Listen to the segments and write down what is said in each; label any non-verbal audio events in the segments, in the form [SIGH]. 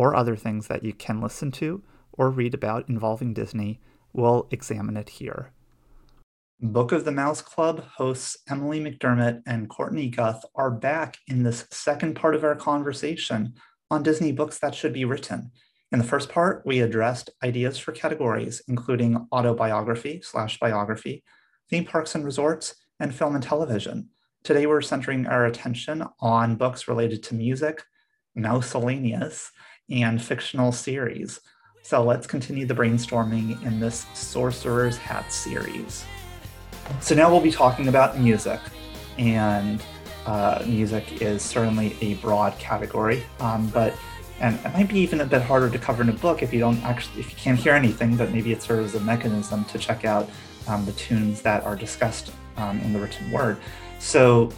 or other things that you can listen to or read about involving Disney, we'll examine it here. Book of the Mouse Club hosts Emily McDermott and Courtney Guth are back in this second part of our conversation on Disney books that should be written. In the first part, we addressed ideas for categories, including autobiography slash biography, theme parks and resorts, and film and television. Today, we're centering our attention on books related to music, miscellaneous, and fictional series. So let's continue the brainstorming in this Sorcerer's Hat series. So now we'll be talking about music, and uh, music is certainly a broad category, um, but and it might be even a bit harder to cover in a book if you don't actually if you can't hear anything, but maybe it serves as a mechanism to check out um, the tunes that are discussed um, in the written word. So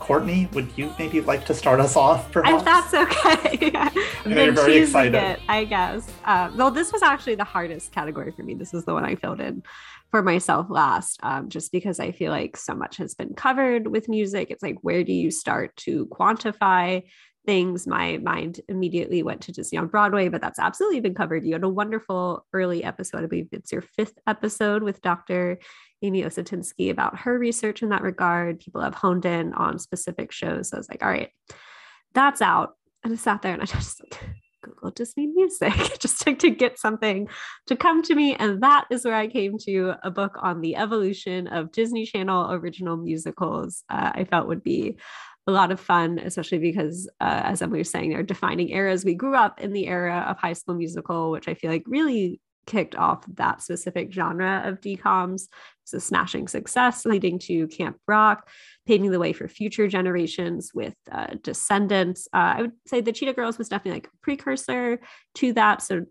Courtney, would you maybe like to start us off, perhaps? If that's okay. [LAUGHS] I've [LAUGHS] been very excited. it, I guess. Uh, well, this was actually the hardest category for me. This is the one I filled in for myself last, um, just because I feel like so much has been covered with music. It's like, where do you start to quantify things? My mind immediately went to Disney on Broadway, but that's absolutely been covered. You had a wonderful early episode. I believe it's your fifth episode with Dr. Amy Osatinsky about her research in that regard. People have honed in on specific shows. So I was like, all right, that's out. And I sat there and I [LAUGHS] just like Google Disney music [LAUGHS] just to, to get something to come to me. And that is where I came to a book on the evolution of Disney Channel original musicals. Uh, I felt would be a lot of fun, especially because, uh, as Emily was saying, they're defining eras. We grew up in the era of High School Musical, which I feel like really kicked off that specific genre of DCOMs. It's a smashing success, leading to Camp Rock, paving the way for future generations with uh, Descendants. Uh, I would say the Cheetah Girls was definitely like a precursor to that. So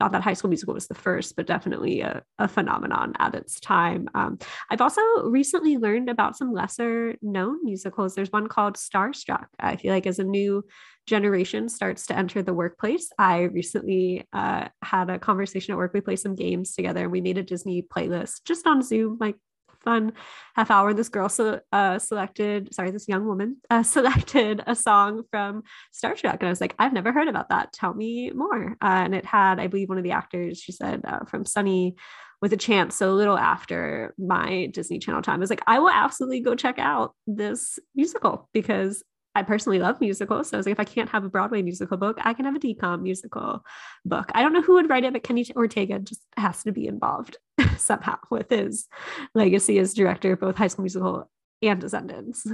not that High School Musical was the first, but definitely a, a phenomenon at its time. Um, I've also recently learned about some lesser known musicals. There's one called Starstruck. I feel like as a new generation starts to enter the workplace, I recently uh, had a conversation at work. We played some games together we made a Disney playlist just on Zoom, like fun half hour. This girl so, uh, selected, sorry, this young woman uh, [LAUGHS] selected a song from Starstruck. And I was like, I've never heard about that. Tell me more. Uh, and it had, I believe, one of the actors, she said, uh, from Sonny with a chance. So a little after my Disney Channel time, I was like, I will absolutely go check out this musical because I personally love musicals. So I was like, if I can't have a Broadway musical book, I can have a DCOM musical book. I don't know who would write it, but Kenny Ortega just has to be involved [LAUGHS] somehow with his legacy as director of both High School Musical and Descendants.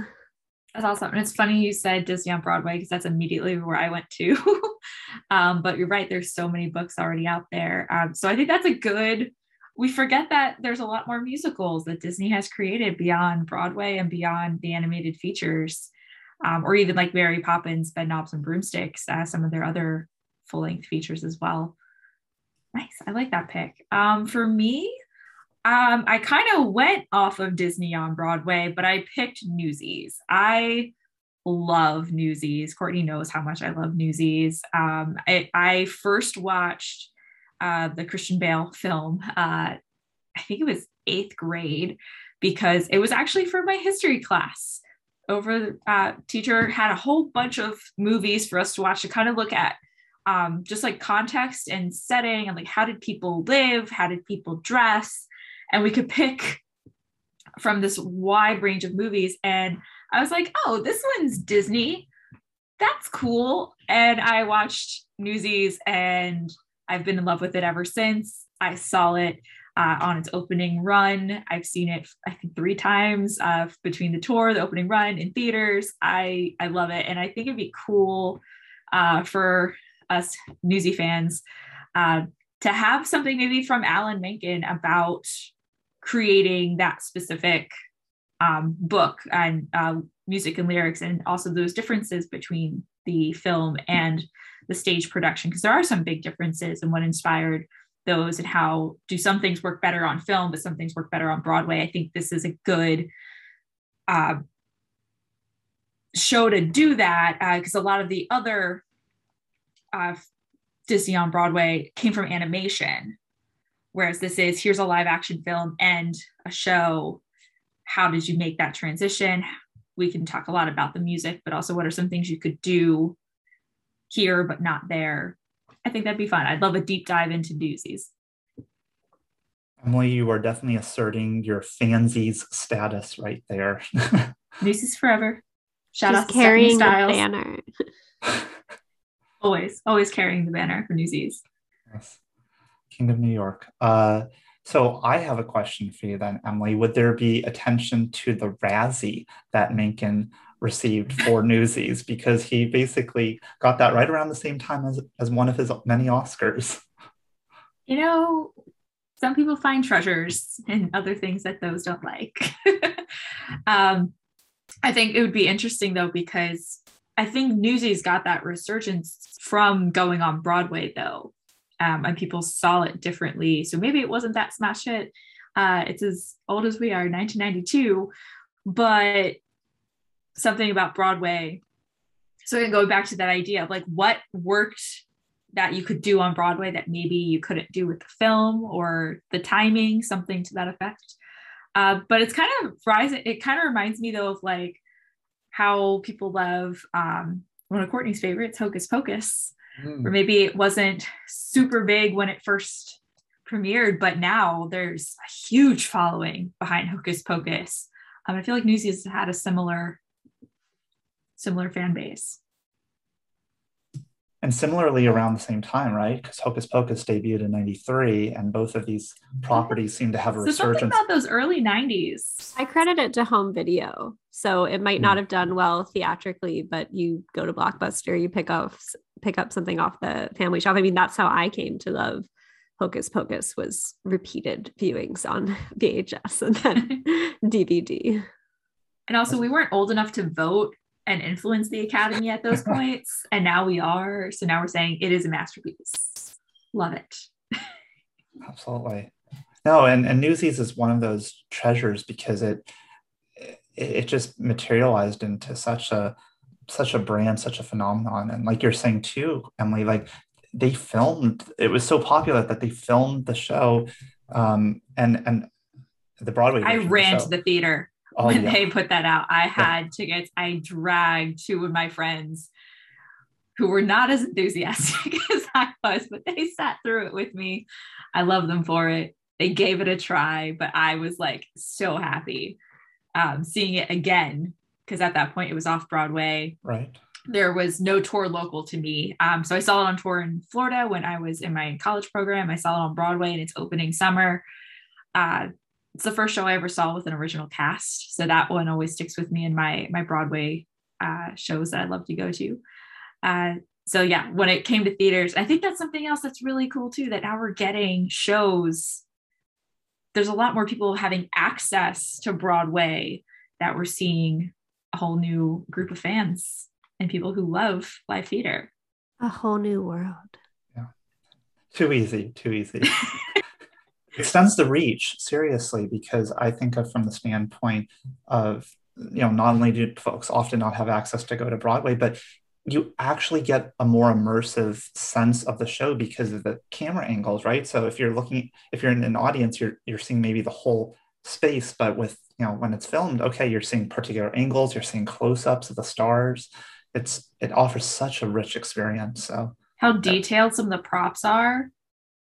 That's awesome. And it's funny you said Disney on Broadway because that's immediately where I went to. [LAUGHS] um, but you're right, there's so many books already out there. Um, so I think that's a good, we forget that there's a lot more musicals that Disney has created beyond Broadway and beyond the animated features, um, or even like Mary Poppins, Bedknobs and Broomsticks, uh, some of their other full length features as well. Nice. I like that pick. Um, for me, Um, I kind of went off of Disney on Broadway, but I picked Newsies. I love Newsies. Courtney knows how much I love Newsies. Um, I, I first watched uh, the Christian Bale film. Uh, I think it was eighth grade because it was actually for my history class. Over uh, teacher had a whole bunch of movies for us to watch to kind of look at um, just like context and setting and like how did people live, how did people dress, and we could pick from this wide range of movies. And I was like, oh, this one's Disney. That's cool. And I watched Newsies and I've been in love with it ever since. I saw it uh, on its opening run. I've seen it, I think, three times uh, between the tour, the opening run, in theaters. I I love it, and I think it'd be cool uh, for us Newsy fans uh, to have something maybe from Alan Menken about creating that specific um, book and uh, music and lyrics, and also those differences between the film and the stage production, because there are some big differences in what inspired those and how do some things work better on film, but some things work better on Broadway. I think this is a good uh, show to do that because uh, a lot of the other uh, Disney on Broadway came from animation, whereas this is here's a live action film and a show. How did you make that transition? We can talk a lot about the music, but also what are some things you could do here but not there I think that'd be fun. I'd love a deep dive into doozies. Emily, you are definitely asserting your fansies status right there. [LAUGHS] Newsies forever. Shout She's out to carrying the Styles. banner. always, always carrying the banner for Newsies. Yes. King of New York. Uh, so I have a question for you then, Emily. Would there be attention to the Razzie that Menken received for Newsies? Because he basically got that right around the same time as, as one of his many Oscars. You know, some people find treasures in other things that those don't like. [LAUGHS] um, I think it would be interesting though, because I think Newsies got that resurgence from going on Broadway though um, and people saw it differently. So maybe it wasn't that smash hit. Uh, it's as old as we are, 1992, but something about Broadway. So again, going back to that idea of like what worked that you could do on Broadway that maybe you couldn't do with the film or the timing, something to that effect. Uh, but it's kind of rising. It kind of reminds me though of like how people love um, one of Courtney's favorites, Hocus Pocus mm. or maybe it wasn't super big when it first premiered, but now there's a huge following behind Hocus Pocus. Um, I feel like Newsies had a similar similar fan base. And similarly, around the same time, right? Because Hocus Pocus debuted in '93, and both of these properties seem to have a so resurgence. Something about those early '90s. I credit it to home video, so it might not hmm. have done well theatrically, but you go to Blockbuster, you pick up pick up something off the family shelf. I mean, that's how I came to love Hocus Pocus was repeated viewings on [LAUGHS] VHS and then [LAUGHS] DVD. And also, we weren't old enough to vote and influence the Academy at those [LAUGHS] points, and now we are. So now we're saying it is a masterpiece. Love it. Absolutely. No, and, and Newsies is one of those treasures because it it just materialized into such a such a brand, such a phenomenon. And like you're saying too, Emily, like they filmed, it was so popular that they filmed the show um, and and the Broadway. I ran the to the theater oh, when yeah. they put that out. I had yeah. tickets. I dragged two of my friends who were not as enthusiastic [LAUGHS] as I was, but they sat through it with me. I love them for it. They gave it a try, but I was like so happy um, seeing it again because at that point it was off Broadway. Right. There was no tour local to me. Um, so I saw it on tour in Florida when I was in my college program. I saw it on Broadway in its opening summer. Uh, it's the first show I ever saw with an original cast. So that one always sticks with me in my my Broadway uh, shows that I love to go to. Uh, so yeah, when it came to theaters, I think that's something else that's really cool too. That now we're getting shows. There's a lot more people having access to Broadway that we're seeing a whole new group of fans and people who love live theater. A whole new world. Yeah. Too easy, too easy. [LAUGHS] extends the reach seriously because I think of from the standpoint of you know not only do folks often not have access to go to Broadway, but you actually get a more immersive sense of the show because of the camera angles, right? So if you're looking, if you're in an audience, you're you're seeing maybe the whole space, but with you know when it's filmed, okay, you're seeing particular angles, you're seeing close-ups of the stars. It's it offers such a rich experience. So how detailed some of the props are.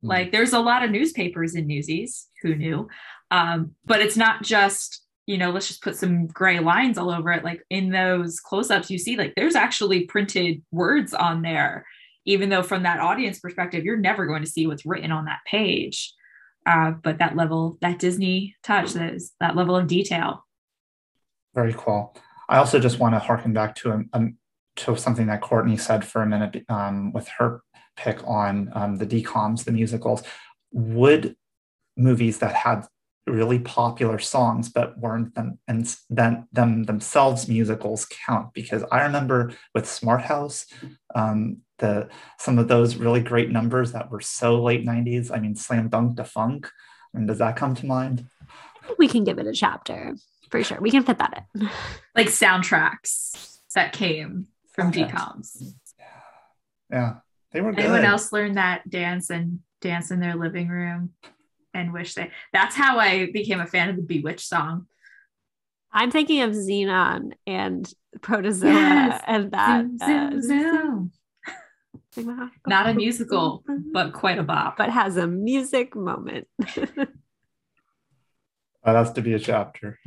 Like there's a lot of newspapers in Newsies. Who knew? Um, but it's not just you know let's just put some gray lines all over it. Like in those close-ups, you see like there's actually printed words on there. Even though from that audience perspective, you're never going to see what's written on that page. Uh, but that level, that Disney touch, that is that level of detail. Very cool. I also just want to harken back to a, a to something that Courtney said for a minute um, with her pick on um, the DCOMs, the musicals. Would movies that had really popular songs but weren't them and then them themselves musicals count because i remember with smart house um, the some of those really great numbers that were so late 90s i mean slam dunk to funk and does that come to mind we can give it a chapter for sure we can fit that in like soundtracks that came from Okay. DComs. yeah they were good Anyone else learn that dance and dance in their living room and wish they that's how I became a fan of the Bewitched song. i'm thinking of Zenon and Proto Zoa Yes. and that Zoom, zoom, uh, zoom. Not a musical, but quite a bop. but has a music moment [LAUGHS] Uh, has to be a chapter.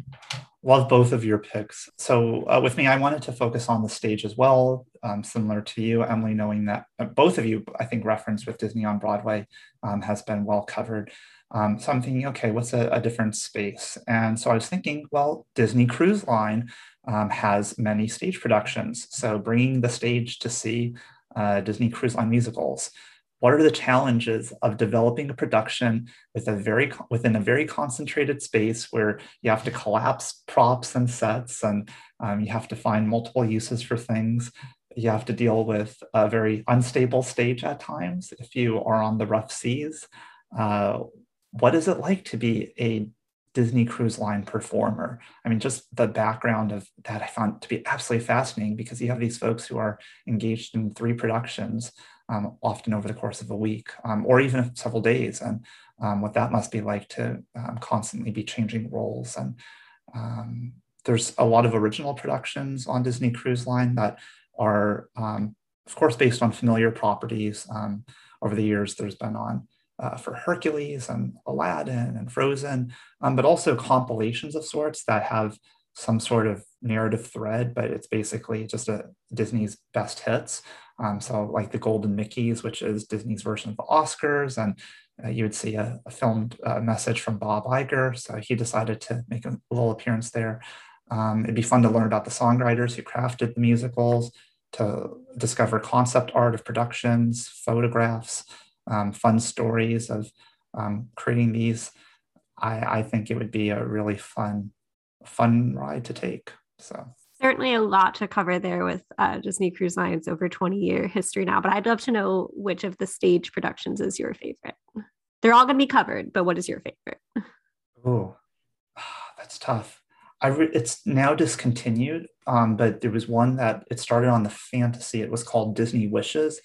Love both of your picks. So uh, with me, I wanted to focus on the stage as well, um, similar to you, Emily, knowing that uh, both of you, I think, reference with Disney on Broadway um, has been well covered. Um, so I'm thinking, okay, what's a, a different space? And so I was thinking, well, Disney Cruise Line um, has many stage productions. So bringing the stage to see uh, Disney Cruise Line musicals what are the challenges of developing a production with a very within a very concentrated space where you have to collapse props and sets and um, you have to find multiple uses for things? You have to deal with a very unstable stage at times if you are on the rough seas. Uh, what is it like to be a disney cruise line performer i mean just the background of that i found to be absolutely fascinating because you have these folks who are engaged in three productions um, often over the course of a week um, or even several days, and um, what that must be like to um, constantly be changing roles. And um, there's a lot of original productions on Disney Cruise Line that are, um, of course, based on familiar properties. over the years, there's been on uh, for Hercules and Aladdin and Frozen, but also compilations of sorts that have some sort of narrative thread, but it's basically just a Disney's best hits. Um, so like the Golden Mickeys, which is Disney's version of the Oscars, and uh, you would see a, a filmed uh, message from Bob Iger. So he decided to make a little appearance there. Um, it'd be fun to learn about the songwriters who crafted the musicals, to discover concept art of productions, photographs, um, fun stories of um, creating these. I, I think it would be a really fun, fun ride to take. So certainly a lot to cover there with uh, Disney Cruise Line's over 20 year history now. But I'd love to know which of the stage productions is your favorite. They're all going to be covered, but what is your favorite? Oh, [SIGHS] that's tough. I re- it's now discontinued, um, but there was one that it started on the fantasy. It was called Disney Wishes,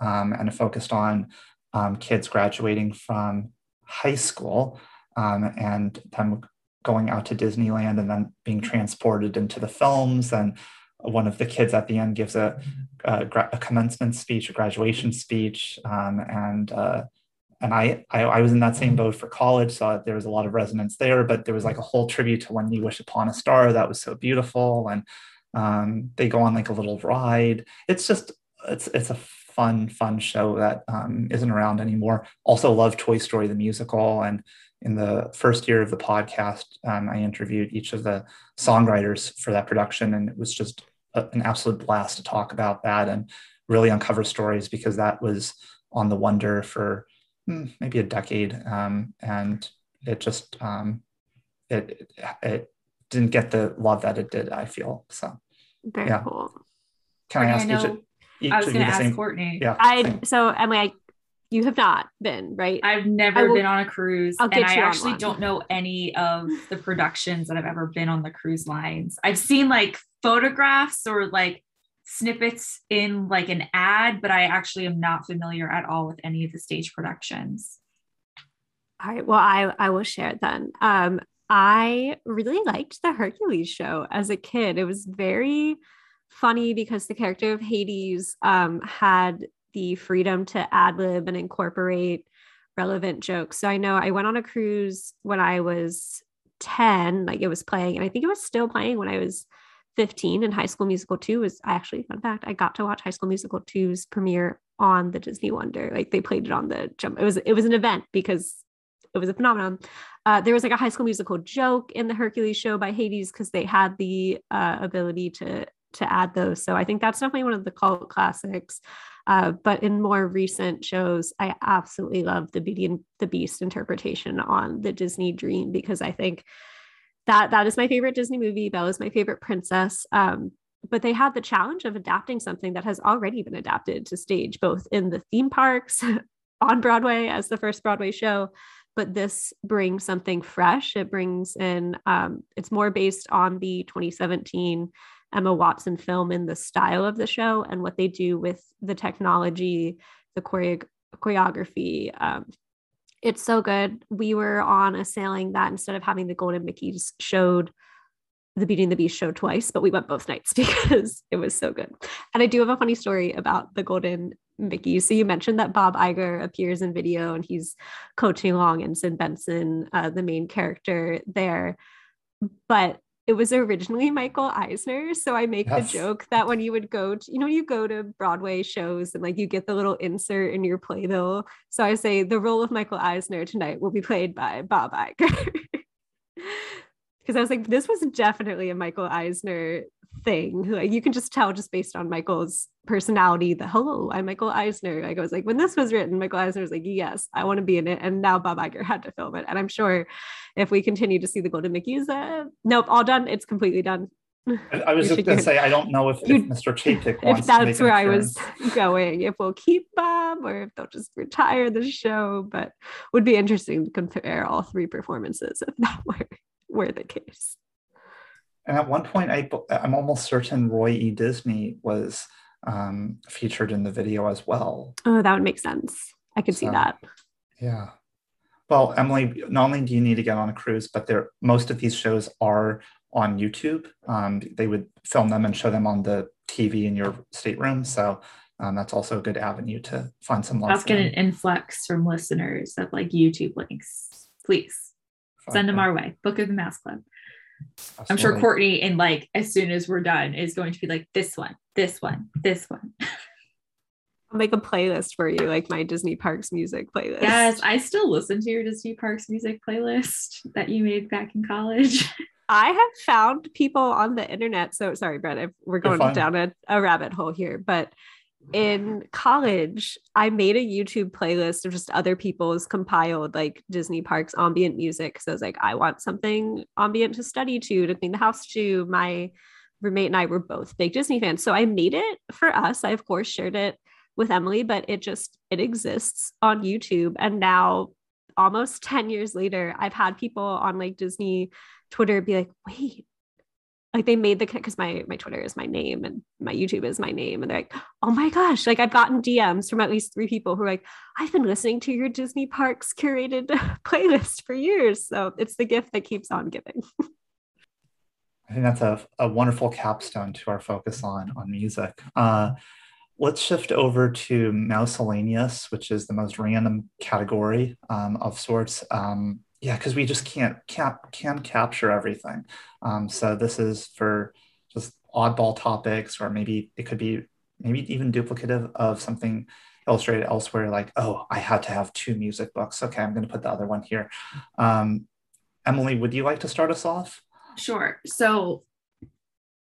um, and focused on um, kids graduating from high school um, and them going out to Disneyland and then being transported into the films. And one of the kids at the end gives a, a, a commencement speech, a graduation speech, um, and uh, and I, I, I was in that same boat for college, so there was a lot of resonance there. But there was like a whole tribute to When You Wish Upon a Star that was so beautiful, and um, they go on like a little ride. It's just it's it's a fun fun show that um, isn't around anymore. Also love Toy Story the musical, and in the first year of the podcast, um, I interviewed each of the songwriters for that production, and it was just a, an absolute blast to talk about that and really uncover stories because that was on the Wonder for hmm, maybe a decade, um, and it just um, it, it didn't get the love that it did. I feel so. Very yeah. cool. Can I ask each, know- each I was going to ask same? Courtney. Yeah. I same. so Emily, I You have not been, right? I've never will- been on a cruise, I'll and get I you on actually one. don't know any of the productions that I've ever been on the cruise lines. I've seen like photographs or like snippets in like an ad, but I actually am not familiar at all with any of the stage productions. All right. Well, I I will share it then. Um, I really liked the Hercules show as a kid. It was very funny because the character of Hades um, had the freedom to ad lib and incorporate relevant jokes. So I know I went on a cruise when I was 10, like it was playing, and I think it was still playing when I was 15 and High School Musical 2 was actually fun fact. I got to watch High School Musical 2's premiere on the Disney Wonder. Like they played it on the jump. It was it was an event because it was a phenomenon. Uh, there was like a High School Musical joke in the Hercules show by Hades because they had the uh, ability to to add those. So I think that's definitely one of the cult classics. Uh, but in more recent shows, I absolutely love the Beauty and the Beast interpretation on the Disney Dream because I think that that is my favorite Disney movie. Belle is my favorite princess. Um, but they had the challenge of adapting something that has already been adapted to stage, both in the theme parks [LAUGHS] on Broadway as the first Broadway show. But this brings something fresh. It brings in, um, it's more based on the 2017 Emma Watson film in the style of the show and what they do with the technology, the choreo- choreography. Um, it's so good. We were on a sailing that instead of having the Golden Mickeys showed the Beauty and the Beast show twice, but we went both nights [LAUGHS] because it was so good. And I do have a funny story about the Golden Mickey. So you mentioned that Bob Iger appears in video and he's coaching along and Sid Benson, uh, the main character there. But it was originally Michael Eisner. So I make Yes. the joke that when you would go to, you know, you go to Broadway shows and like you get the little insert in your playbill. So I say the role of Michael Eisner tonight will be played by Bob Iger. [LAUGHS] Because I was like, this was definitely a Michael Eisner thing. Like you can just tell just based on Michael's personality that hello, I'm Michael Eisner. Like I was like, when this was written, Michael Eisner was like, yes, I want to be in it. And now Bob Iger had to film it. And I'm sure if we continue to see the Golden Mickey's, uh, nope, all done. It's completely done. I, was just going to say, I don't know if, if Mr. Chapek [LAUGHS] wants if to make that's where I was [LAUGHS] going, if we'll keep Bob or if they'll just retire the show, but would be interesting to compare all three performances if that [LAUGHS] were, were the case. And at one point, I, I'm almost certain Roy E. Disney was um, featured in the video as well. Oh, that would make sense. I could see that. Yeah. Well, Emily, not only do you need to get on a cruise, but there most of these shows are on YouTube. Um, they would film them and show them on the TV in your stateroom. So um, that's also a good avenue to find some love. Let's get an influx from listeners of like YouTube links. Please send them Okay. our way. Book of the Mouse Club. I'm sure Absolutely. Courtney, in like as soon as we're done, is going to be like this one, this one, this one. [LAUGHS] I'll make a playlist for you, like my Disney Parks music playlist. Yes, I still listen to your Disney Parks music playlist that you made back in college. [LAUGHS] I have found people on the internet. So sorry, Brett, if we're going down a, a rabbit hole here, but in college, I made a YouTube playlist of just other people's compiled like Disney parks ambient music. So I was like, I want something ambient to study to, to clean the house to. My roommate and I were both big Disney fans. So I made it for us. I of course shared it with Emily, but it just it exists on YouTube. And now almost 10 years later, I've had people on like Disney Twitter be like, wait, like they made the because my my Twitter is my name and my YouTube is my name, and they're like, oh my gosh, like I've gotten DMs from at least three people who are like, I've been listening to your Disney Parks curated [LAUGHS] playlist for years. So it's the gift that keeps on giving. [LAUGHS] I think that's a, a wonderful capstone to our focus on on music. Uh, let's shift over to miscellaneous, which is the most random category um, of sorts. Um, yeah, because we just can't cap can capture everything. Um, so this is for just oddball topics, or maybe it could be maybe even duplicative of something illustrated elsewhere. Like, oh, I had to have two music books. Okay, I'm going to put the other one here. Um, Emily, would you like to start us off? Sure. So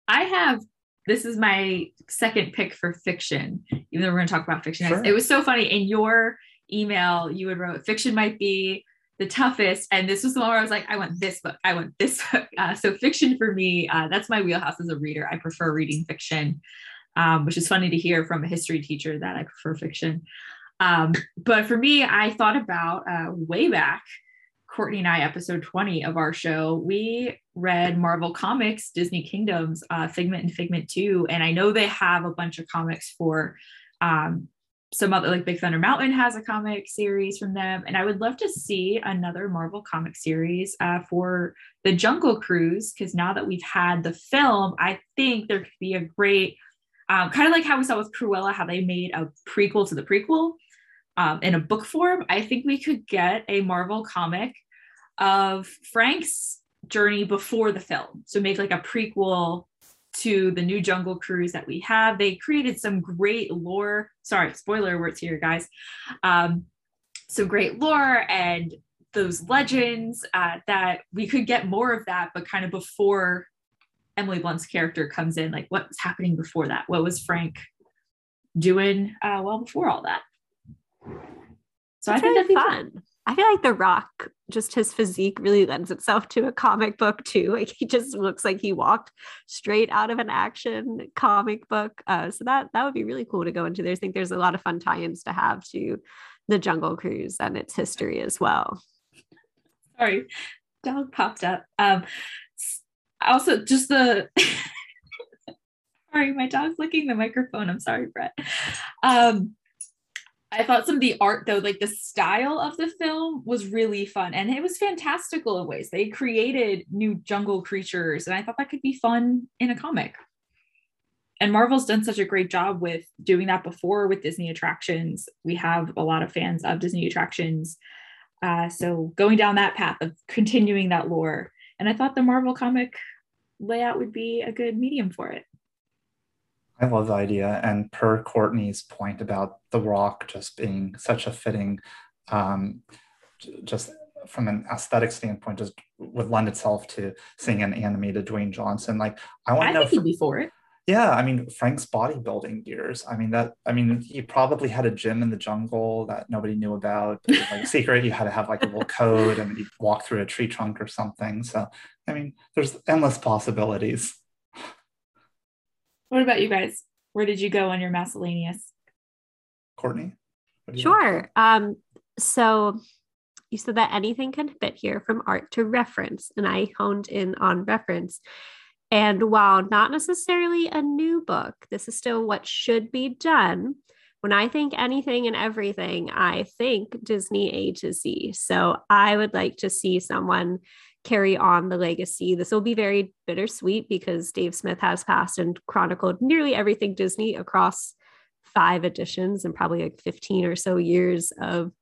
I have this is my second pick for fiction, even though we're going to talk about fiction. Sure. It was so funny in your email, you had wrote fiction might be the toughest. And this was the one where I was like, I want this book. I want this [LAUGHS] book. Uh, so fiction for me, uh, that's my wheelhouse as a reader. I prefer reading fiction, um, which is funny to hear from a history teacher that I prefer fiction. Um, but for me, I thought about uh, way back, Courtney and I, episode 20 of our show, we read Marvel Comics, Disney Kingdoms, uh, Figment and Figment 2. And I know they have a bunch of comics for um, some other, like Big Thunder Mountain has a comic series from them. And I would love to see another Marvel comic series uh, for the Jungle Cruise, because now that we've had the film, I think there could be a great, um, kind of like how we saw with Cruella, how they made a prequel to the prequel um, in a book form. I think we could get a Marvel comic of Frank's journey before the film. So make like a prequel to the new Jungle Cruise that we have. They created some great lore. Sorry, spoiler words here, guys. Um, some great lore and those legends uh, that we could get more of that, but kind of before Emily Blunt's character comes in, like what's happening before that? What was Frank doing uh, well before all that? So That's I think really that'd fun. fun. I feel like The Rock, just his physique really lends itself to a comic book too. [LAUGHS] Like he just looks like he walked straight out of an action comic book. Uh, so that that would be really cool to go into there. I think there's a lot of fun tie-ins to have to the Jungle Cruise and its history as well. Sorry, dog popped up. Um, also, just the [LAUGHS] sorry, my dog's licking the microphone. I'm sorry, Brett. Um, I thought some of the art though, like the style of the film was really fun and it was fantastical in ways. They created new jungle creatures and I thought that could be fun in a comic. And Marvel's done such a great job with doing that before with Disney attractions. We have a lot of fans of Disney attractions. Uh, so going down that path of continuing that lore. And I thought the Marvel comic layout would be a good medium for it. I love the idea. And per Courtney's point about The Rock just being such a fitting, um, just from an aesthetic standpoint, just would lend itself to seeing an animated Dwayne Johnson. Like, I want to know. think he'd be for it. Yeah, I mean Frank's bodybuilding gears. I mean that. I mean he probably had a gym in the jungle that nobody knew about. Like [LAUGHS] secret, you had to have like a little code, and you walk through a tree trunk or something. So I mean, there's endless possibilities. What about you guys? Where did you go on your miscellaneous? Courtney? Sure. Um, so you said that anything can fit here from art to reference, and I honed in on reference. And while not necessarily a new book, this is still what should be done. When I think anything and everything, I think Disney A to Z. So I would like to see someone carry on the legacy. This will be very bittersweet because Dave Smith has passed and chronicled nearly everything Disney across five editions and probably like 15 or so years of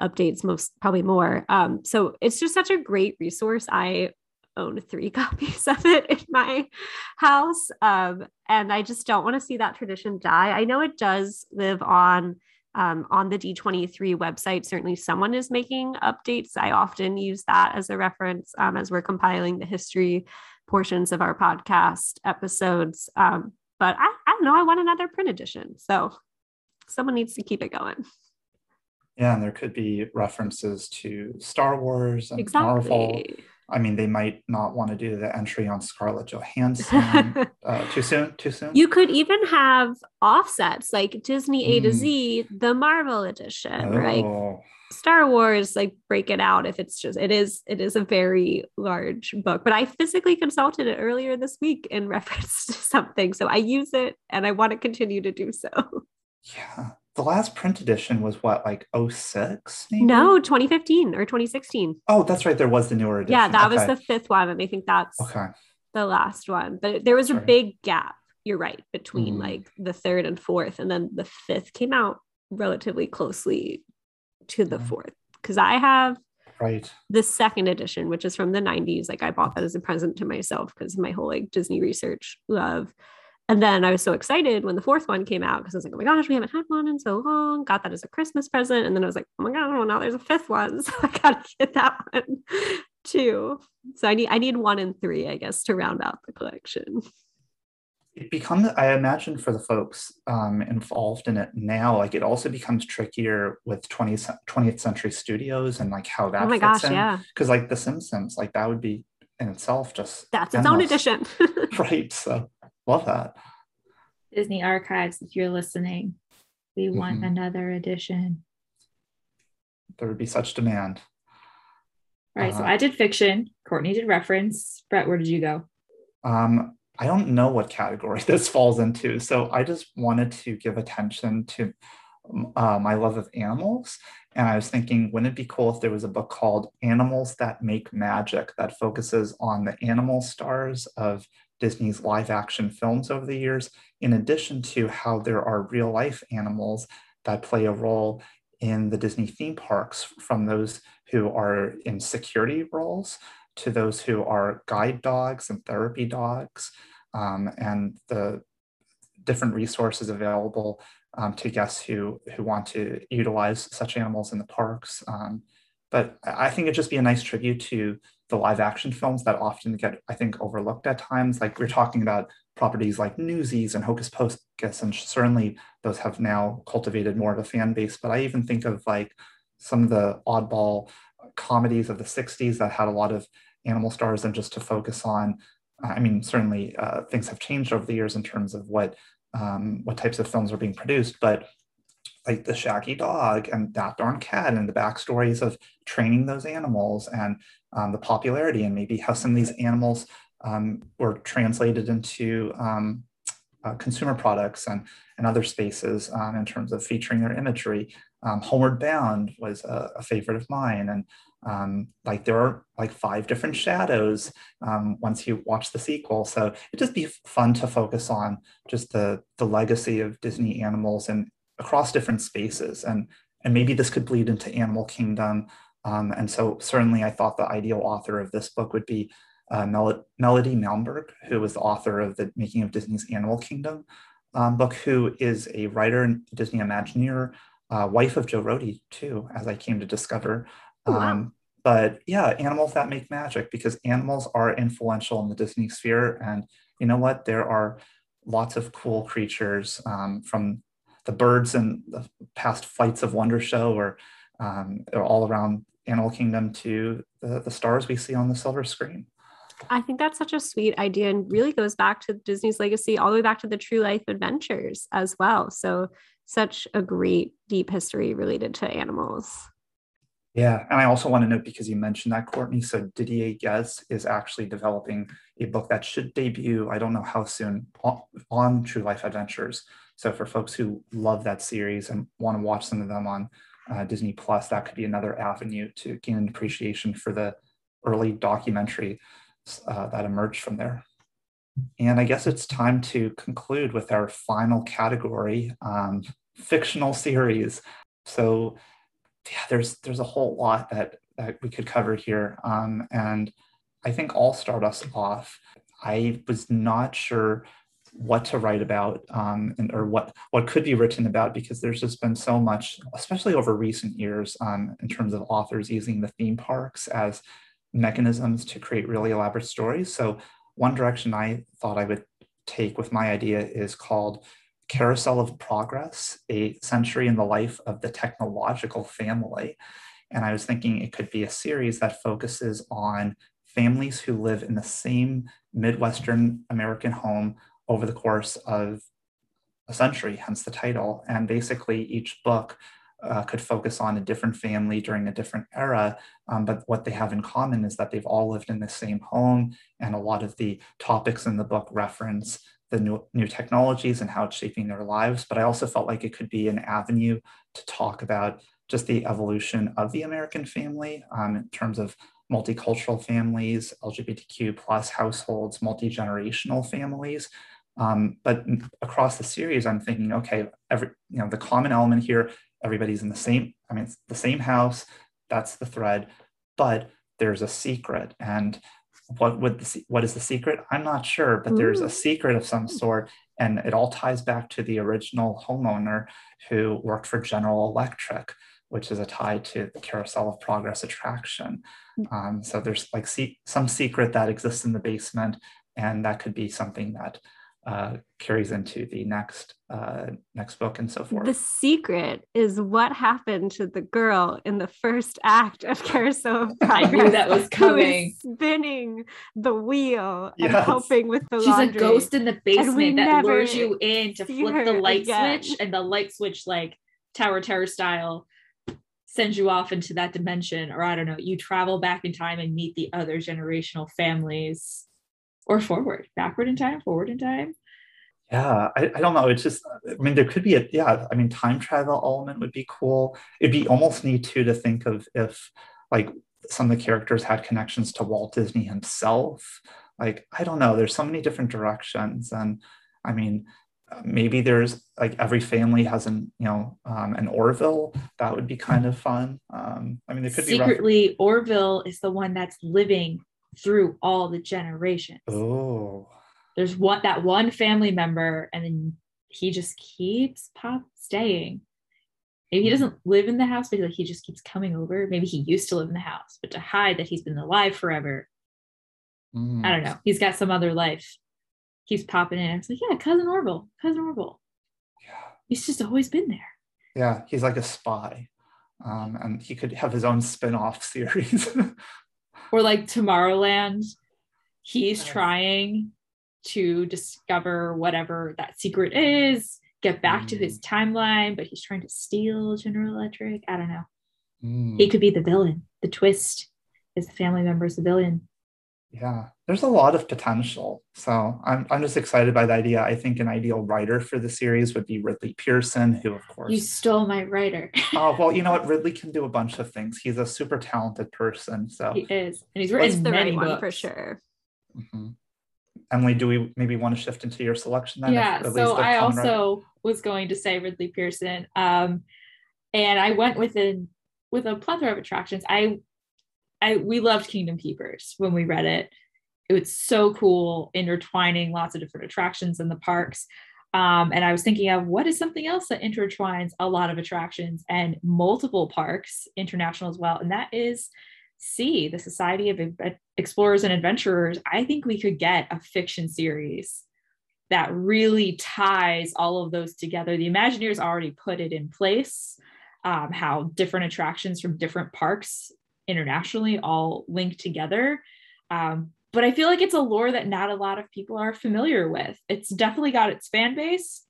updates, most probably more. Um, so it's just such a great resource. I own three [LAUGHS] copies of it in my house. Um, and I just don't want to see that tradition die. I know it does live on um, on the D23 website, certainly someone is making updates. I often use that as a reference um, as we're compiling the history portions of our podcast episodes. Um, but I, I don't know, I want another print edition. So someone needs to keep it going. Yeah, and there could be references to Star Wars and exactly. Marvel I mean, they might not want to do the entry on Scarlett Johansson [LAUGHS] uh, too soon. Too soon. You could even have offsets like Disney A to mm. Z, the Marvel edition, oh. right? Star Wars, like break it out if it's just it is it is a very large book. But I physically consulted it earlier this week in [LAUGHS] reference to something, so I use it and I want to continue to do so. Yeah, the last print edition was what like 06 maybe? no 2015 or 2016 oh that's right there was the newer edition yeah that okay. was the fifth one and i think that's okay the last one but there was a big gap you're right between mm. like the third and fourth and then the fifth came out relatively closely to the mm. fourth because i have right the second edition which is from the 90s like i bought that as a present to myself because my whole like disney research love and then I was so excited when the fourth one came out because I was like, oh my gosh, we haven't had one in so long. Got that as a Christmas present. And then I was like, oh my God, well, now there's a fifth one. [LAUGHS] So I gotta get that one [LAUGHS] too. So I need I need one and three, I guess, to round out the collection. It becomes, I imagine, for the folks um, involved in it now, like it also becomes trickier with 20th, 20th century studios and like how that. Oh my gosh, in. yeah. Because like The Simpsons, like that would be in itself just that's its own edition. [LAUGHS] right. So Love that. Disney Archives, if you're listening, We want Mhm. another edition. There would be such demand. All right, so Uh-huh. I did fiction. Courtney did reference. Brett, where did you go? Um, I don't know what category [LAUGHS] this falls into, so I just wanted to give attention to um, uh, my love of animals. And I was thinking, wouldn't it be cool if there was a book called Animals That Make Magic that focuses on the animal stars of Disney's live action films over the years, in addition to how there are real life animals that play a role in the Disney theme parks, from those who are in security roles to those who are guide dogs and therapy dogs, um, and the different resources available um, to guests who who want to utilize such animals in the parks. Um, but I think it'd just be a nice tribute to the live action films that often get, I think, overlooked at times. Like we're talking about properties like Newsies and Hocus Pocus, and certainly those have now cultivated more of a fan base. But I even think of like some of the oddball comedies of the 60s that had a lot of animal stars and just to focus on i mean certainly uh, things have changed over the years in terms of what um, what types of films are being produced but like the shaggy dog and that darn cat and the backstories of training those animals and um, the popularity and maybe how some of these animals um, were translated into um, uh, consumer products and, and other spaces um, in terms of featuring their imagery. Um, Homeward Bound was a, a favorite of mine. And um, like there are like five different shadows um, once you watch the sequel. So it'd just be fun to focus on just the, the legacy of Disney animals and across different spaces. And, and maybe this could bleed into Animal Kingdom. Um, and so certainly I thought the ideal author of this book would be uh, Mel- Melody Malmberg, who was the author of the Making of Disney's Animal Kingdom um, book, who is a writer and Disney Imagineer, uh, wife of Joe Rohde too, as I came to discover. Oh, wow. Um, but yeah, animals that make magic because animals are influential in the Disney sphere, and you know what? There are lots of cool creatures um, from the birds in the past Flights of Wonder show, or um, all around Animal Kingdom to the, the stars we see on the silver screen. I think that's such a sweet idea and really goes back to Disney's legacy, all the way back to the True Life Adventures as well. So, such a great deep history related to animals. Yeah, and I also want to note because you mentioned that, Courtney. So Didier Ghez is actually developing a book that should debut, I don't know how soon, on, on True Life Adventures. So for folks who love that series and want to watch some of them on uh, Disney Plus, that could be another avenue to gain an appreciation for the early documentary uh, that emerged from there. And I guess it's time to conclude with our final category, um, fictional series. So yeah, there's there's a whole lot that that we could cover here, um, and I think I'll start us off. I was not sure what to write about um, and, or what what could be written about because there's just been so much, especially over recent years, um, in terms of authors using the theme parks as mechanisms to create really elaborate stories. So one direction I thought I would take with my idea is called Carousel of Progress, a century in the life of the technological family. And I was thinking it could be a series that focuses on families who live in the same Midwestern American home over the course of a century, hence the title. And basically, each book uh, could focus on a different family during a different era. Um, but what they have in common is that they've all lived in the same home. And a lot of the topics in the book reference the new, new technologies and how it's shaping their lives. But I also felt like it could be an avenue to talk about just the evolution of the American family um, in terms of multicultural families, LGBTQ plus households, multi-generational families. Um, but across the series, I'm thinking, okay, every you know the common element here, everybody's in the same. I mean, it's the same house. That's the thread, but there's a secret, and what would the what is the secret? I'm not sure, but there's a mm. secret of some hmm. sort, and it all ties back to the original homeowner who worked for General Electric, which is a tie to the Carousel of Progress attraction. Hmm. Um, so there's like see, some secret that exists in the basement, and that could be something that uh, carries into the next uh, next book and so forth. The secret is what happened to the girl in the first act of [LAUGHS] Carousel of Progress. I knew that was who is coming. spinning the wheel and Yes. helping with the She's laundry. a ghost in the we basement that never lures you in to flip the light again. switch, and the light switch, like Tower of Terror style, sends you off into that dimension. Or I don't know, you travel back in time and meet the other generational families, or forward, backward in time, forward in time. Yeah, I, I don't know. It's just, I mean, there could be a, yeah, I mean, time travel element would be cool. It'd be almost neat too to think of if like some of the characters had connections to Walt Disney himself. Like, I don't know, there's so many different directions. And I mean, maybe there's like every family has an, you know, um, an Orville. That would be kind of fun. Um, I mean, there could be. refer- Secretly, Orville is the one that's living through all the generations. Oh, There's one that one family member, and then he just keeps pop staying. Maybe he doesn't live in the house, but like he just keeps coming over. Maybe he used to live in the house, but to hide that he's been alive forever. mm. I don't know. He's got some other life. Keeps popping in. It's like, yeah, cousin Orville, cousin Orville. Yeah. He's just always been there. Yeah, he's like a spy. Um, and he could have his own spin-off [LAUGHS] series. Or like Tomorrowland, he's trying to discover whatever that secret is, get back to his timeline, but he's trying to steal General Electric. I don't know. Mm, He could be the villain. The twist is the family member is the villain. Yeah, there's a lot of potential. So I'm, I'm just excited by the idea. I think an ideal writer for the series would be Ridley Pearson, who, of course, You stole my writer. [LAUGHS] oh, well, you know what? [LAUGHS] Ridley can do a bunch of things. He's a super talented person. So, he is. And he's written the many right one for sure. mhm. Emily, do we maybe want to shift into your selection then? yeah so i common writer? also was going to say ridley pearson um and i went with an with a plethora of attractions i i we loved kingdom keepers when we read it. It was so cool intertwining lots of different attractions in the parks. Um, and i was thinking of what is something else that intertwines a lot of attractions and multiple parks international as well and that is SEA the society of explorers and adventurers. I think we could get a fiction series that really ties all of those together. The imagineers already put it in place um, how different attractions from different parks internationally all linked together um, but i feel like it's a lore that not a lot of people are familiar with it's definitely got its fan base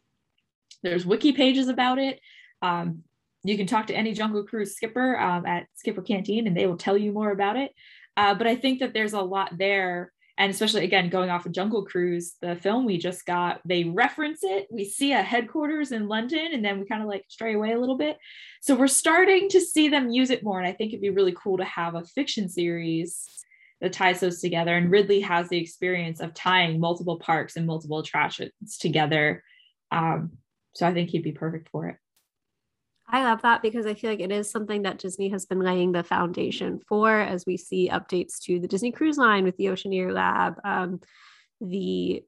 there's wiki pages about it um, you can talk to any Jungle Cruise skipper um, at Skipper Canteen and they will tell you more about it. Uh, but I think that there's a lot there. And especially again, going off of Jungle Cruise, the film we just got, they reference it. We see a headquarters in London and then we kind of like stray away a little bit. So we're starting to see them use it more. And I think it'd be really cool to have a fiction series that ties those together. And Ridley has the experience of tying multiple parks and multiple attractions together. Um, so I think he'd be perfect for it. I love that because I feel like it is something that Disney has been laying the foundation for as we see updates to the Disney Cruise Line with the Oceaneer Lab, um, the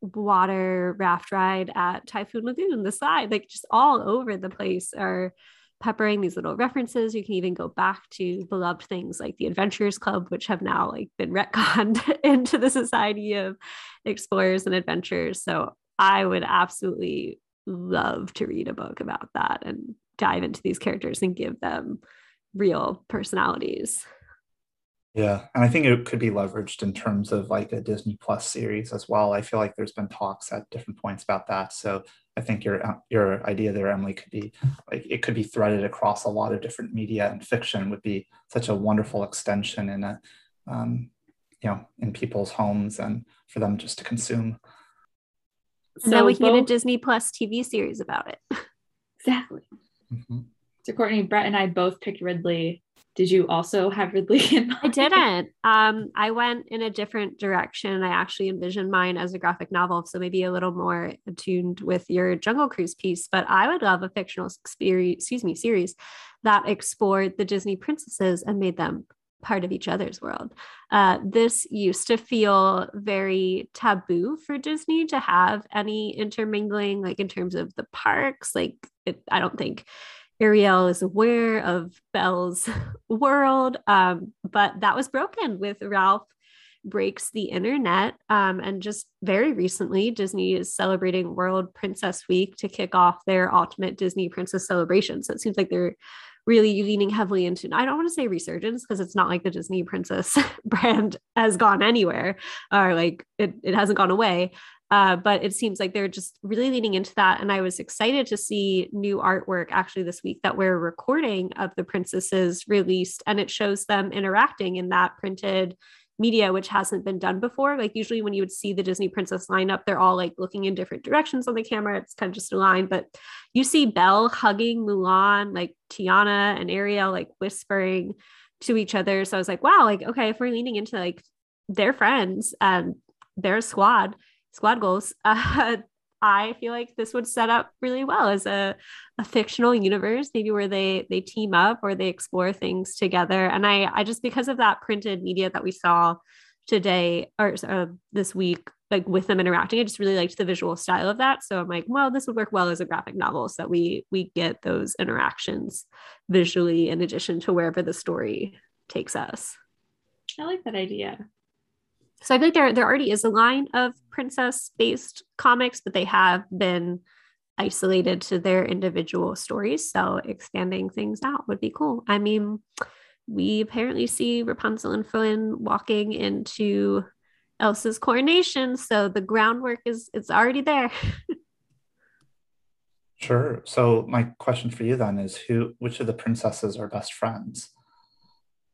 water raft ride at Typhoon Lagoon, the side, like just all over the place are peppering these little references. You can even go back to beloved things like the Adventurers Club, which have now like been retconned [LAUGHS] into the Society of Explorers and Adventurers. So I would absolutely love to read a book about that and dive into these characters and give them real personalities. Yeah, and I think it could be leveraged in terms of like a Disney Plus series as well. I feel like there's been talks at different points about that. So I think your your idea there, Emily, could be like it could be threaded across a lot of different media, and fiction would be such a wonderful extension in a um, you know in people's homes and for them just to consume. And then we can get a Disney Plus TV series about it. [LAUGHS] exactly. Mhm. So Courtney, Brett, and I both picked Ridley. Did you also have Ridley in mind? I didn't. Um, I went in a different direction. I actually envisioned mine as a graphic novel, so maybe a little more attuned with your Jungle Cruise piece. But I would love a fictional experience, excuse me, series that explored the Disney princesses and made them part of each other's world. Uh, this used to feel very taboo for Disney to have any intermingling, like in terms of the parks. Like, it, I don't think Ariel is aware of Belle's [LAUGHS] world. Um, but that was broken with Ralph breaks the internet. Um, and just very recently, Disney is celebrating World Princess Week to kick off their Ultimate Disney Princess celebration. So it seems like they're really leaning heavily into I don't want to say resurgence because it's not like the Disney princess [LAUGHS] brand has gone anywhere or like it, it hasn't gone away. Uh, but it seems like they're just really leaning into that. And I was excited to see new artwork actually this week that we're recording of the princesses released, and it shows them interacting in that printed media, which hasn't been done before. Like usually when you would see the Disney princess lineup, they're all like looking in different directions on the camera. It's kind of just a line, but you see Belle hugging Mulan, like Tiana and Ariel like whispering to each other. So I was like, wow, like okay, if we're leaning into like their friends and their squad, squad goals, [LAUGHS] uh, I feel like this would set up really well as a, a fictional universe, maybe where they they team up or they explore things together. And I I just because of that printed media that we saw today or uh, this week, like with them interacting, I just really liked the visual style of that. So I'm like, well, this would work well as a graphic novel, so that we we get those interactions visually in addition to wherever the story takes us. I like that idea. So I feel like there there already is a line of princess based comics, but they have been isolated to their individual stories. So expanding things out would be cool. I mean, we apparently see Rapunzel and Flynn walking into Elsa's coronation, so the groundwork is it's already there. [LAUGHS] sure. So my question for you then is who which of the princesses are best friends?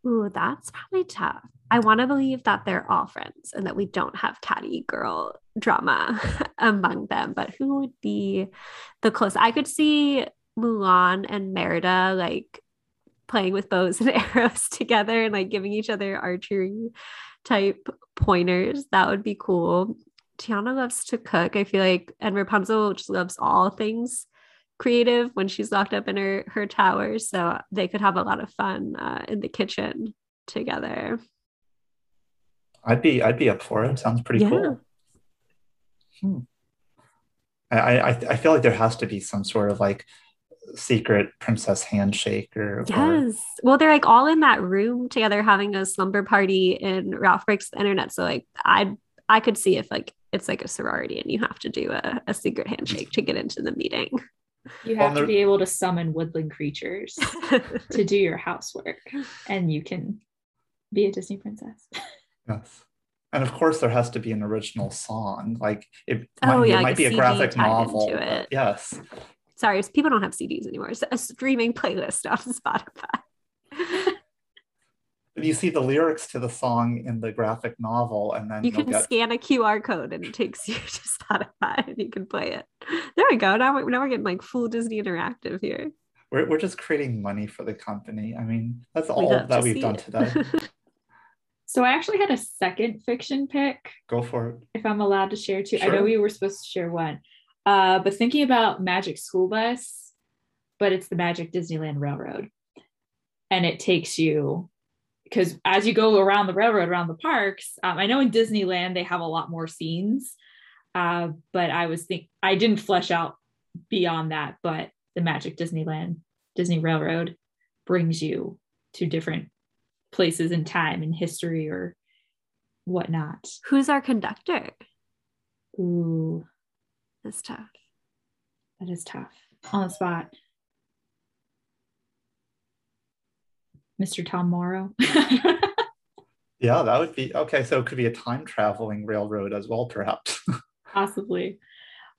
Ooh, that's probably tough. I want to believe that they're all friends and that we don't have catty girl drama [LAUGHS] among them. But who would be the close? I could see Mulan and Merida like playing with bows and [LAUGHS] arrows together and like giving each other archery type pointers. That would be cool. Tiana loves to cook. I feel like, and Rapunzel just loves all things creative when she's locked up in her her tower so they could have a lot of fun uh, in the kitchen together. I'd be i'd be up for it. Sounds pretty yeah. cool. Hmm. I, I i feel like there has to be some sort of like secret princess handshake or yes. Or... well they're like all in that room together having a slumber party in ralph breaks the internet so like i i could see if like it's like a sorority and you have to do a, a secret handshake to get into the meeting you have to be able to summon woodland creatures [LAUGHS] to do your housework, and you can be a Disney princess. Yes. And of course, there has to be an original song. Like it, oh, might, yeah, it might be a graphic novel. Yes. Sorry, people don't have CDs anymore. It's a streaming playlist [LAUGHS] on Spotify you see the lyrics to the song in the graphic novel and then you can get... scan a qr code and it takes [LAUGHS] you to spotify and you can play it. There we go. Now, we're, now we're getting like full disney interactive here. We're, we're just creating money for the company. I mean that's all we that we've done it. today. [LAUGHS] So i actually had a second fiction pick go for it. if i'm allowed to share two sure. i know we were supposed to share one uh, but thinking about magic school bus but it's the magic disneyland railroad and it takes you because as you go around the railroad around the parks um, i know in disneyland they have a lot more scenes uh, but i was think i didn't flesh out beyond that but the magic disneyland disney railroad brings you to different places in time and history or whatnot. Who's our conductor? Ooh. That's tough. That is tough. On the spot Mr. Tom Morrow. [LAUGHS] yeah, that would be okay. So it could be a time traveling railroad as well, perhaps. [LAUGHS] Possibly.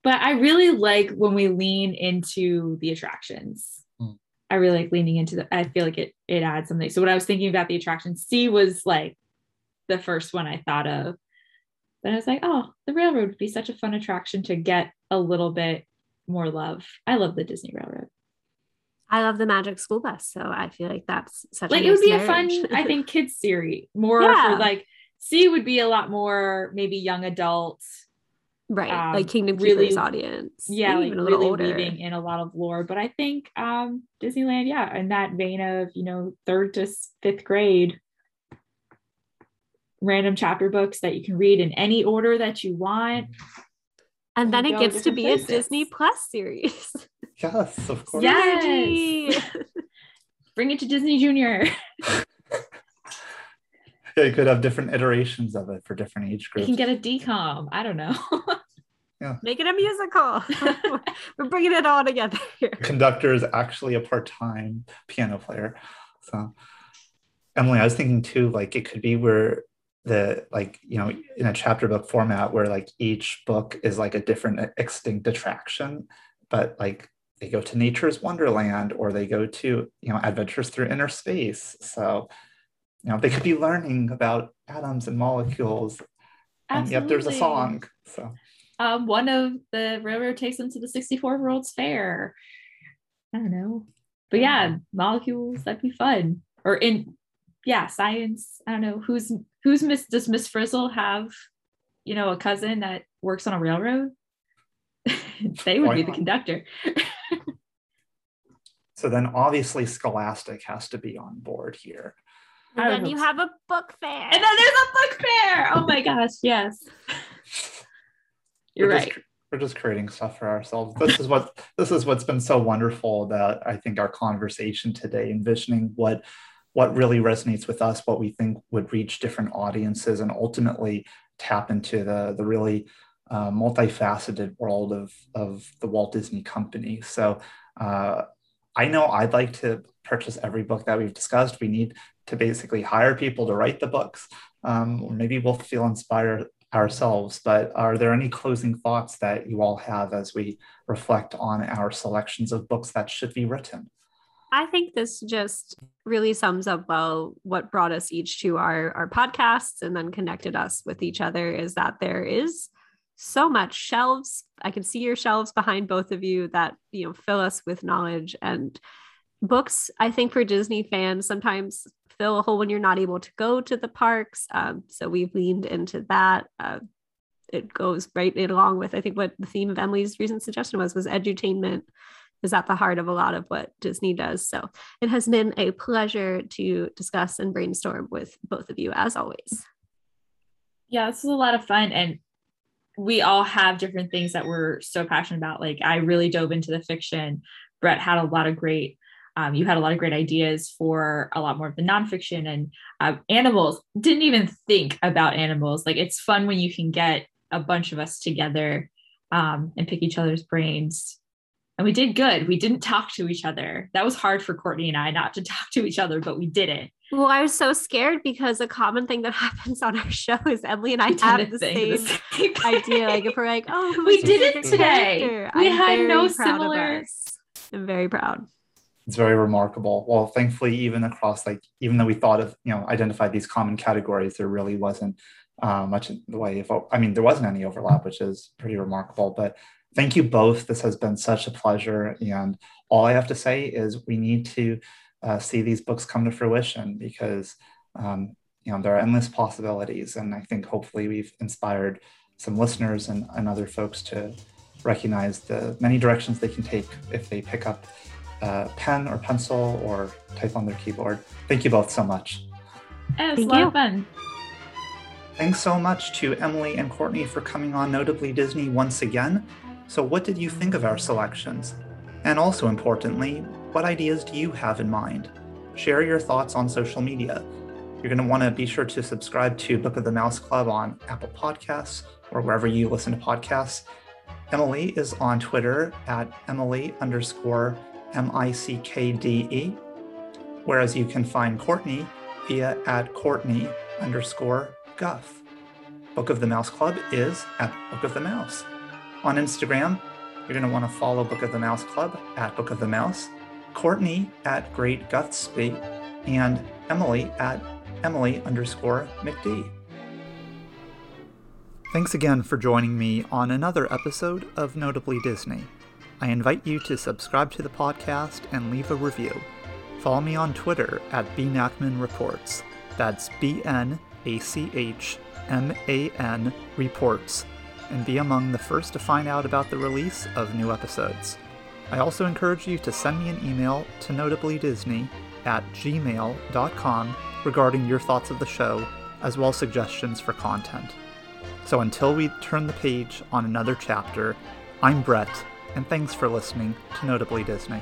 But I really like when we lean into the attractions. Mm. I really like leaning into the, I feel like it it adds something. So when I was thinking about the attraction, SEA was like the first one I thought of. But I was like, oh, the railroad would be such a fun attraction to get a little bit more love. I love the Disney Railroad. I love the Magic School Bus, so I feel like that's such like a it would be marriage. a fun, I think, [LAUGHS] kids series more yeah. for like SEA would be a lot more maybe young adults, right? Um, like Kingdom really, Keepers audience, yeah, like really older. weaving in a lot of lore. But I think um Disneyland, yeah, in that vein of you know third to fifth grade, random chapter books that you can read in any order that you want. And then it gets to be places. a Disney Plus series. [LAUGHS] Yes, of course. Yes. Bring it to Disney Junior. [LAUGHS] yeah, you could have different iterations of it for different age groups. You can get a DCOM. I don't know. [LAUGHS] Yeah. Make it a musical. [LAUGHS] We're bringing it all together here. conductor is actually a part-time piano player so emily i was thinking too like it could be where the like you know in a chapter book format where like each book is like a different uh, extinct attraction but like they go to nature's wonderland or they go to you know adventures through inner space so you know they could be learning about atoms and molecules and yet there's a song so um, one of the railroad takes them to the 64 World's Fair. I don't know. But yeah, molecules, that'd be fun. Or in yeah, science. I don't know. Who's who's Miss does Miss Frizzle have, you know, a cousin that works on a railroad? [LAUGHS] they would Why be the conductor. [LAUGHS] [LAUGHS] so then obviously scholastic has to be on board here And then oh. you have a book fair. And then there's a book fair. Oh my gosh, yes. You're we're right. Just, we're just creating stuff for ourselves. This is what [LAUGHS] this is what's been so wonderful about I think our conversation today, envisioning what what really resonates with us, what we think would reach different audiences, and ultimately tap into the the really uh, multifaceted world of of the Walt Disney Company. So uh, I know I'd like to purchase every book that we've discussed. We need to basically hire people to write the books. Um, or maybe we'll feel inspired ourselves. But are there any closing thoughts that you all have as we reflect on our selections of books that should be written? I think this just really sums up well what brought us each to our, our podcasts and then connected us with each other is that there is so much shelves. I can see your shelves behind both of you that, you know, fill us with knowledge and books. I think for Disney fans, sometimes fill a hole when you're not able to go to the parks. Um, so we've leaned into that. Uh, it goes right along with, I think, what the theme of Emily's recent suggestion was, was edutainment is at the heart of a lot of what Disney does. So it has been a pleasure to discuss and brainstorm with both of you as always. Yeah, this is a lot of fun. And we all have different things that we're so passionate about. Like I really dove into the fiction. Brett had a lot of great, um, you had a lot of great ideas for a lot more of the nonfiction and uh, animals. Didn't even think about animals. Like it's fun when you can get a bunch of us together um, and pick each other's brains. And we did good. We didn't talk to each other. That was hard for Courtney and I not to [LAUGHS] talk to each other, but we did it. Well, I was so scared because a common thing that [LAUGHS] happens on our show is Emily and I We have the same the same [LAUGHS] idea. Like if we're like, oh, We did it today. character? We I'm had no very similar- I'm very proud. It's very remarkable. Well, thankfully, even across like even though we thought of you know identified these common categories, there really wasn't uh, much in the way of I mean there wasn't any overlap, which is pretty remarkable. But thank you both. This has been such a pleasure, and all I have to say is we need to uh, see these books come to fruition because um, you know there are endless possibilities, and I think hopefully we've inspired some listeners and, and other folks to recognize the many directions they can take if they pick up a pen or pencil or type on their keyboard. Thank you both so much. It was Thank a lot you. of fun. Thanks so much to Emily and Courtney for coming on Notably Disney once again. So, what did you think of our selections? And also importantly, what ideas do you have in mind? Share your thoughts on social media. You're going to want to be sure to subscribe to Book of the Mouse Club on Apple Podcasts or wherever you listen to podcasts. Emily is on Twitter at Emily underscore M I C K D E, whereas you can find Courtney via at Courtney underscore Guth. Book of the Mouse Club is at Book of the Mouse. On Instagram, you're going to want to follow Book of the Mouse Club at Book of the Mouse, Courtney at Great Guthsby, and Emily at Emily underscore McD. Thanks again for joining me on another episode of Notably Disney. I invite you to subscribe to the podcast and leave a review. Follow me on Twitter at bnachman reports. That's B N A C H M A N reports, and be among the first to find out about the release of new episodes. I also encourage you to send me an email to notablydisney at gmail.com regarding your thoughts of the show, as well as suggestions for content. So until we turn the page on another chapter, I'm Brett, and thanks for listening to Notably Disney.